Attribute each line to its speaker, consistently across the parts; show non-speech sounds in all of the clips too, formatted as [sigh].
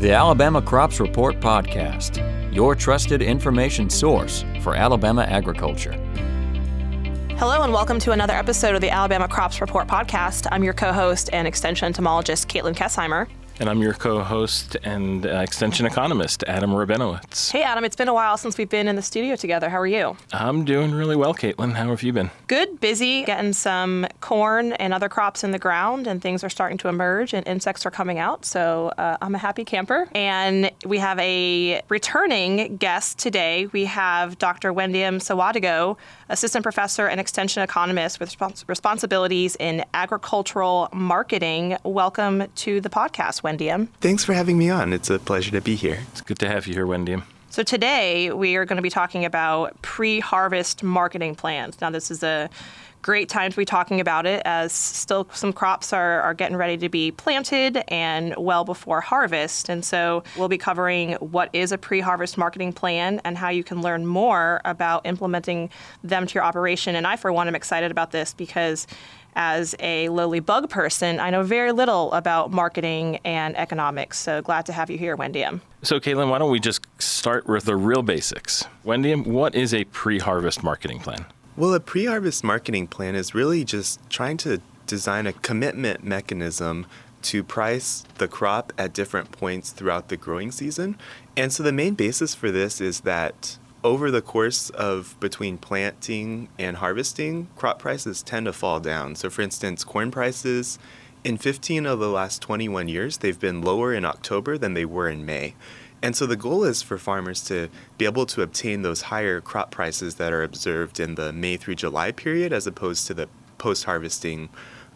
Speaker 1: The Alabama Crops Report Podcast, your trusted information source for Alabama agriculture.
Speaker 2: Hello, and welcome to another episode of the Alabama Crops Report Podcast. I'm your co host and extension entomologist, Katelyn Kesheimer.
Speaker 3: And I'm your co host and uh, extension economist, Adam Rabinowitz.
Speaker 2: Hey, Adam, it's been a while since we've been in the studio together. How are you?
Speaker 3: I'm doing really well, Katelyn. How have you been?
Speaker 2: Good, busy, getting some corn and other crops in the ground, and things are starting to emerge, and insects are coming out. So uh, I'm a happy camper. And we have a returning guest today. We have Dr. Wendiam Sawadgo, assistant professor and extension economist with respons- responsibilities in agricultural marketing. Welcome to the podcast. Wendiam.
Speaker 4: Thanks for having me on. It's a pleasure to be here.
Speaker 3: It's good to have you here, Wendiam.
Speaker 2: So today we are going to be talking about pre-harvest marketing plans. Now this is a great time to be talking about it as still some crops are, are getting ready to be planted and well before harvest. And so we'll be covering what is a pre harvest marketing plan and how you can learn more about implementing them to your operation. And I, for one, am excited about this because as a lowly bug person, I know very little about marketing and economics. So glad to have you here, Wendiam.
Speaker 3: So, Katelyn, why don't we just start with the real basics? Wendiam, what is a pre harvest marketing plan?
Speaker 4: Well, a pre harvest marketing plan is really just trying to design a commitment mechanism to price the crop at different points throughout the growing season. And so the main basis for this is that over the course of between planting and harvesting, crop prices tend to fall down. So, for instance, corn prices in 15 of the last 21 years, they've been lower in October than they were in May. And so the goal is for farmers to be able to obtain those higher crop prices that are observed in the May through July period as opposed to the post harvesting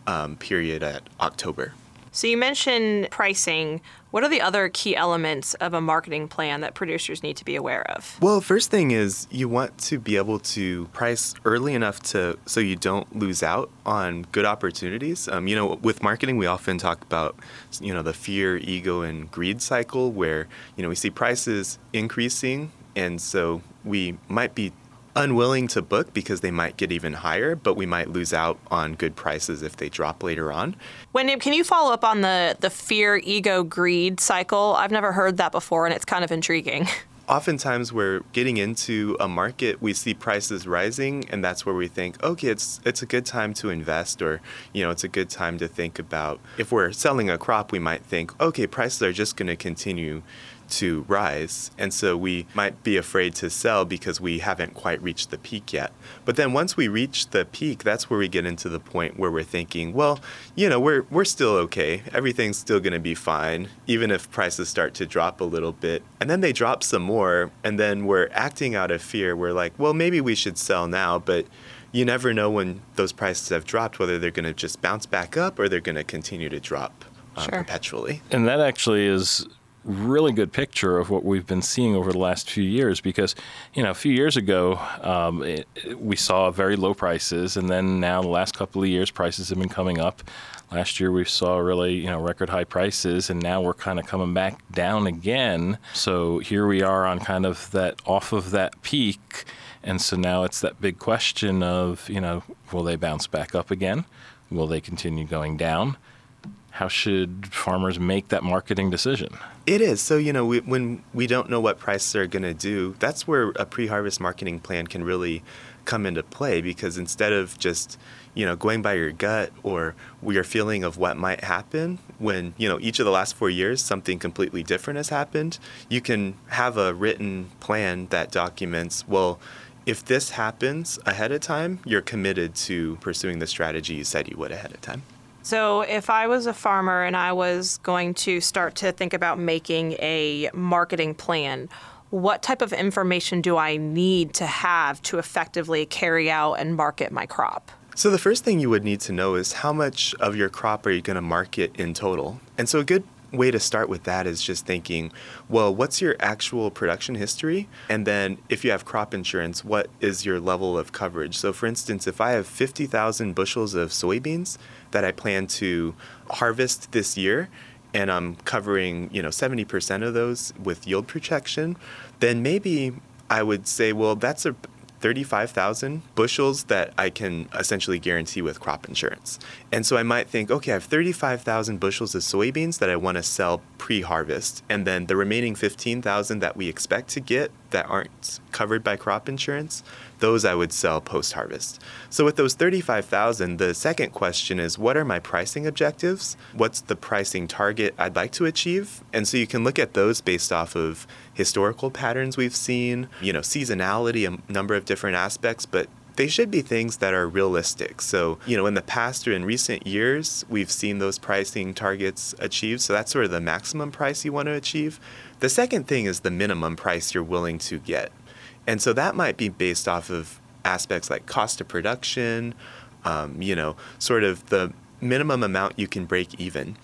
Speaker 4: um, period at October.
Speaker 2: So you mentioned pricing. What are the other key elements of a marketing plan that producers need to be aware of?
Speaker 4: Well, first thing is you want to be able to price early enough to so you don't lose out on good opportunities. Um, you know, with marketing, we often talk about you know the fear, ego, and greed cycle, where you know we see prices increasing, and so we might be unwilling to book because they might get even higher, but we might lose out on good prices if they drop later on.
Speaker 2: Wendy, can you follow up on the, the fear, ego, greed cycle? I've never heard that before, and it's kind of intriguing. [laughs]
Speaker 4: Oftentimes, we're getting into a market, we see prices rising, and that's where we think, okay, it's it's a good time to invest, or you know, it's a good time to think about. If we're selling a crop, we might think, okay, prices are just going to continue to rise. And so we might be afraid to sell because we haven't quite reached the peak yet. But then once we reach the peak, that's where we get into the point where we're thinking, well, you know, we're, we're still okay. Everything's still going to be fine, even if prices start to drop a little bit. And then they drop some more, and then we're acting out of fear. We're like, well, maybe we should sell now, but you never know when those prices have dropped whether they're going to just bounce back up or they're going to continue to drop uh, sure. perpetually.
Speaker 3: And that actually is really good picture of what we've been seeing over the last few years because you know a few years ago um, it, we saw very low prices and then now the last couple of years prices have been coming up. Last year we saw really you know record high prices and now we're kind of coming back down again. So here we are on kind of that off of that peak and so now it's that big question of you know will they bounce back up again? Will they continue going down how should farmers make that marketing decision?
Speaker 4: It is. So, you know, we, when we don't know what prices are going to do, that's where a pre harvest marketing plan can really come into play because instead of just, you know, going by your gut or your feeling of what might happen when, you know, each of the last four years something completely different has happened, you can have a written plan that documents, well, if this happens ahead of time, you're committed to pursuing the strategy you said you would ahead of time.
Speaker 2: So, if I was a farmer and I was going to start to think about making a marketing plan, what type of information do I need to have to effectively carry out and market my crop?
Speaker 4: So, the first thing you would need to know is how much of your crop are you going to market in total? And so, a good way to start with that is just thinking, well, what's your actual production history? And then if you have crop insurance, what is your level of coverage? So, for instance, if I have 50,000 bushels of soybeans that I plan to harvest this year, and I'm covering, you know, 70% of those with yield protection, then maybe I would say, well, that's a 35,000 bushels that I can essentially guarantee with crop insurance. And so I might think, okay, I have 35,000 bushels of soybeans that I want to sell pre harvest. And then the remaining 15,000 that we expect to get that aren't covered by crop insurance, those I would sell post harvest. So with those 35,000, the second question is what are my pricing objectives? What's the pricing target I'd like to achieve? And so you can look at those based off of historical patterns we've seen, you know, seasonality, a number of different aspects, but they should be things that are realistic. So, you know, in the past or in recent years, we've seen those pricing targets achieved. So that's sort of the maximum price you want to achieve. The second thing is the minimum price you're willing to get. And so that might be based off of aspects like cost of production, um, you know, sort of the minimum amount you can break even.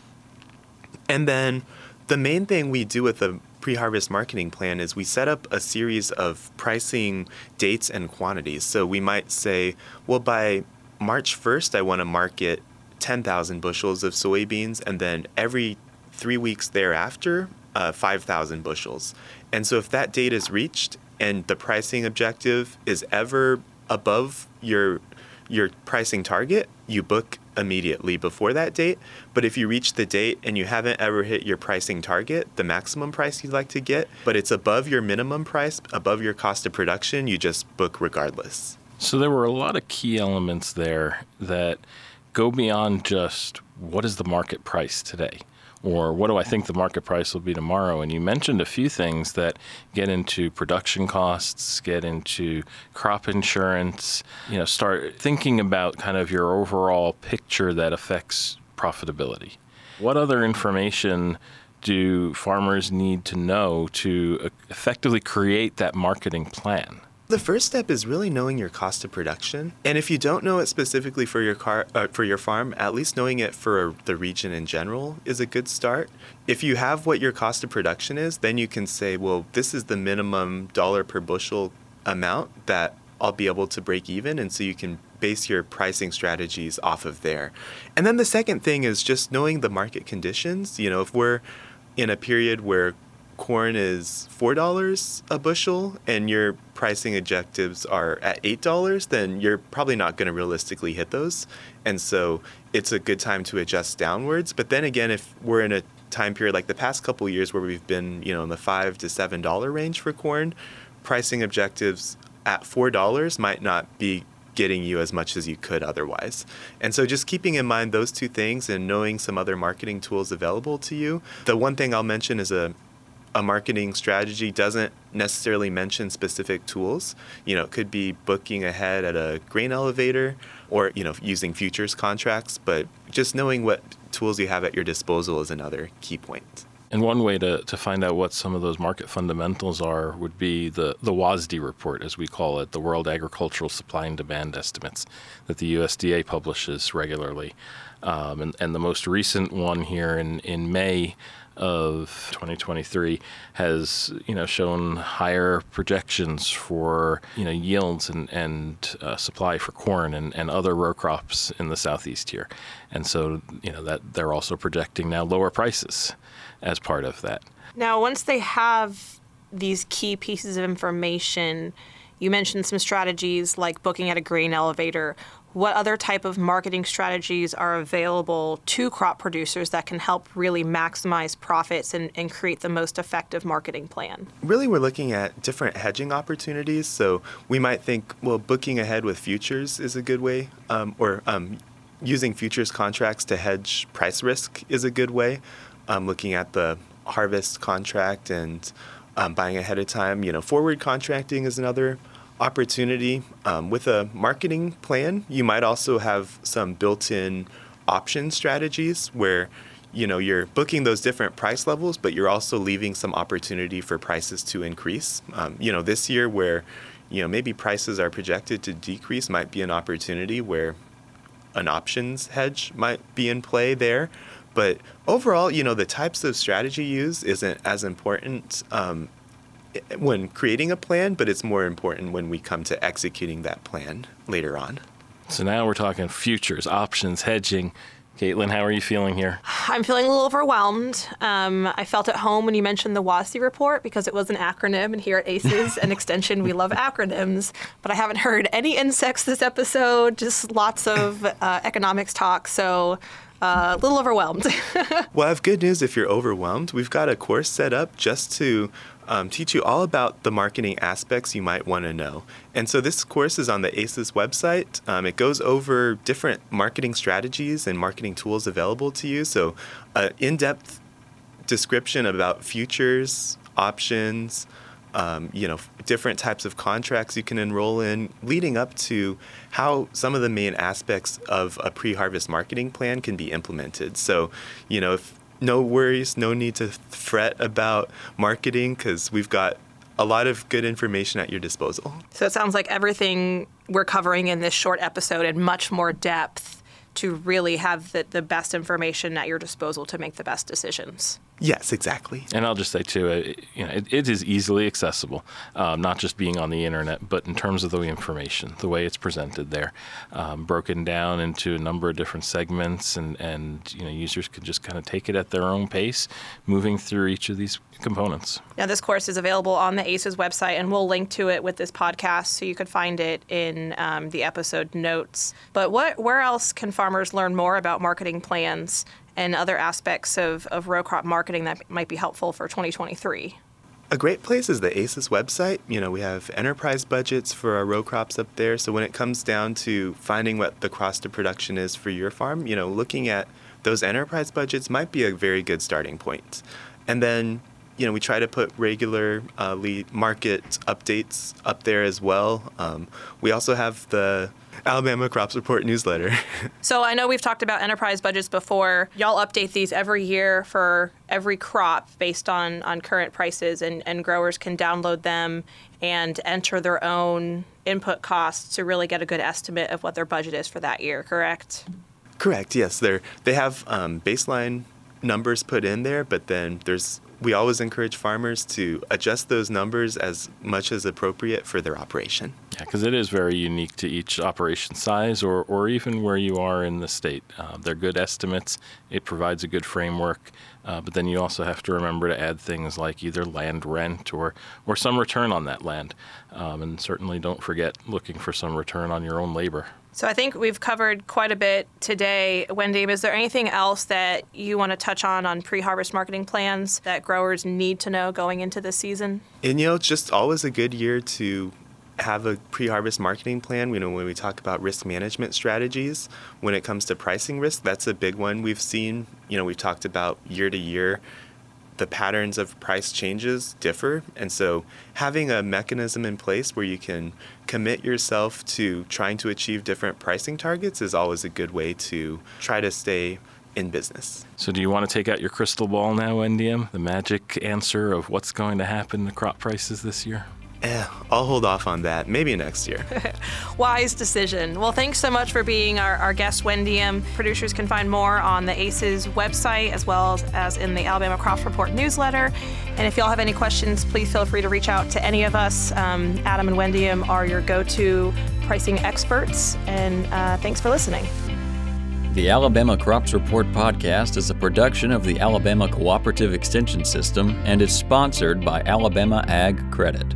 Speaker 4: And then the main thing we do with a pre-harvest marketing plan is we set up a series of pricing dates and quantities. So we might say, well, by March 1st, I want to market 10,000 bushels of soybeans, and then every three weeks thereafter, uh, 5,000 bushels. And so if that date is reached and the pricing objective is ever above your your pricing target, you book immediately before that date. But if you reach the date and you haven't ever hit your pricing target, the maximum price you'd like to get, but it's above your minimum price, above your cost of production, you just book regardless.
Speaker 3: So there were a lot of key elements there that go beyond just what is the market price today or what do I think the market price will be tomorrow? And you mentioned a few things that get into production costs, get into crop insurance, you know, start thinking about kind of your overall picture that affects profitability. What other information do farmers need to know to uh, effectively create that marketing plan?
Speaker 4: The first step is really knowing your cost of production. And if you don't know it specifically for your car uh, for your farm, at least knowing it for the region in general is a good start. If you have what your cost of production is, then you can say, well, this is the minimum dollar per bushel amount that I'll be able to break even and so you can base your pricing strategies off of there. And then the second thing is just knowing the market conditions. You know, if we're in a period where corn is four dollars a bushel and your pricing objectives are at eight dollars, then you're probably not going to realistically hit those. And so it's a good time to adjust downwards. But then again, if we're in a time period like the past couple years where we've been, you know, in the five to seven dollar range for corn, pricing objectives at four dollars might not be getting you as much as you could otherwise. And so just keeping in mind those two things and knowing some other marketing tools available to you. The one thing I'll mention is a a marketing strategy doesn't necessarily mention specific tools. You know, it could be booking ahead at a grain elevator or, you know, using futures contracts, but just knowing what tools you have at your disposal is another key point.
Speaker 3: And one way to, to find out what some of those market fundamentals are would be the, the WASDE report, as we call it, the World Agricultural Supply and Demand Estimates that the USDA publishes regularly. Um, and, and the most recent one here in, in May of 2023 has you know shown higher projections for you know yields and and uh, supply for corn and, and other row crops in the southeast here, and so you know that they're also projecting now lower prices as part of that.
Speaker 2: Now, once they have these key pieces of information, you mentioned some strategies like booking at a grain elevator what other type of marketing strategies are available to crop producers that can help really maximize profits and, and create the most effective marketing plan?
Speaker 4: Really, we're looking at different hedging opportunities. So we might think, well, booking ahead with futures is a good way, um, or um, using futures contracts to hedge price risk is a good way. Um, looking at the harvest contract and um, buying ahead of time, you know, forward contracting is another opportunity. Um, with a marketing plan, you might also have some built-in option strategies where you know you're booking those different price levels, but you're also leaving some opportunity for prices to increase. Um, you know, this year where you know maybe prices are projected to decrease might be an opportunity where an options hedge might be in play there. But overall, you know, the types of strategy used isn't as important um, when creating a plan, but it's more important when we come to executing that plan later on.
Speaker 3: So now we're talking futures, options, hedging. Katelyn, how are you feeling here?
Speaker 2: I'm feeling a little overwhelmed. Um, I felt at home when you mentioned the WASDE report because it was an acronym, and here at ACES and Extension, we love acronyms. But I haven't heard any insects this episode, just lots of uh, economics talk. So uh, a little overwhelmed. [laughs]
Speaker 4: well, I have good news if you're overwhelmed. We've got a course set up just to um, teach you all about the marketing aspects you might want to know. And so this course is on the ACES website. Um, it goes over different marketing strategies and marketing tools available to you. So, uh, in depth description about futures, options, um, you know, different types of contracts you can enroll in, leading up to how some of the main aspects of a pre-harvest marketing plan can be implemented. So, you know, if no worries, no need to fret about marketing because we've got a lot of good information at your disposal.
Speaker 2: So it sounds like everything we're covering in this short episode in much more depth to really have the, the best information at your disposal to make the best decisions.
Speaker 4: Yes, exactly.
Speaker 3: And I'll just say too, uh, you know, it, it is easily accessible, um, not just being on the internet, but in terms of the information, the way it's presented there, um, broken down into a number of different segments, and and you know, users can just kind of take it at their own pace, moving through each of these components.
Speaker 2: Now, this course is available on the ACES website, and we'll link to it with this podcast, so you could find it in um, the episode notes. But what, where else can farmers learn more about marketing plans and other aspects of, of row crop marketing that might be helpful for 2023?
Speaker 4: A great place is the ACES website. You know, we have enterprise budgets for our row crops up there. So when it comes down to finding what the cost of production is for your farm, you know, looking at those enterprise budgets might be a very good starting point. And then, you know, we try to put regular uh, market updates up there as well. Um, we also have the Alabama Crops Report newsletter. [laughs]
Speaker 2: so I know we've talked about enterprise budgets before. Y'all update these every year for every crop based on, on current prices, and, and growers can download them and enter their own input costs to really get a good estimate of what their budget is for that year, correct?
Speaker 4: Correct, yes. They're, they have um, baseline numbers put in there, but then there's we always encourage farmers to adjust those numbers as much as appropriate for their operation.
Speaker 3: Yeah, because it is very unique to each operation size or, or even where you are in the state. Uh, they're good estimates, it provides a good framework, uh, but then you also have to remember to add things like either land rent or, or some return on that land. Um, and certainly don't forget looking for some return on your own labor.
Speaker 2: So I think we've covered quite a bit today. Wendy, is there anything else that you want to touch on on pre-harvest marketing plans that growers need to know going into this season?
Speaker 4: And you know, it's just always a good year to have a pre-harvest marketing plan. You know, when we talk about risk management strategies, when it comes to pricing risk, that's a big one we've seen. You know, we've talked about year to year the patterns of price changes differ. And so having a mechanism in place where you can commit yourself to trying to achieve different pricing targets is always a good way to try to stay in business.
Speaker 3: So, do you want to take out your crystal ball now, Wendiam? The magic answer of what's going to happen to crop prices this year?
Speaker 4: Eh, I'll hold off on that. Maybe next year. [laughs]
Speaker 2: Wise decision. Well, thanks so much for being our, our guest, Wendiam. Producers can find more on the ACES website as well as in the Alabama Crops Report newsletter. And if y'all have any questions, please feel free to reach out to any of us. Um, Adam and Wendiam are your go to pricing experts. And uh, thanks for listening.
Speaker 1: The Alabama Crops Report podcast is a production of the Alabama Cooperative Extension System and is sponsored by Alabama Ag Credit.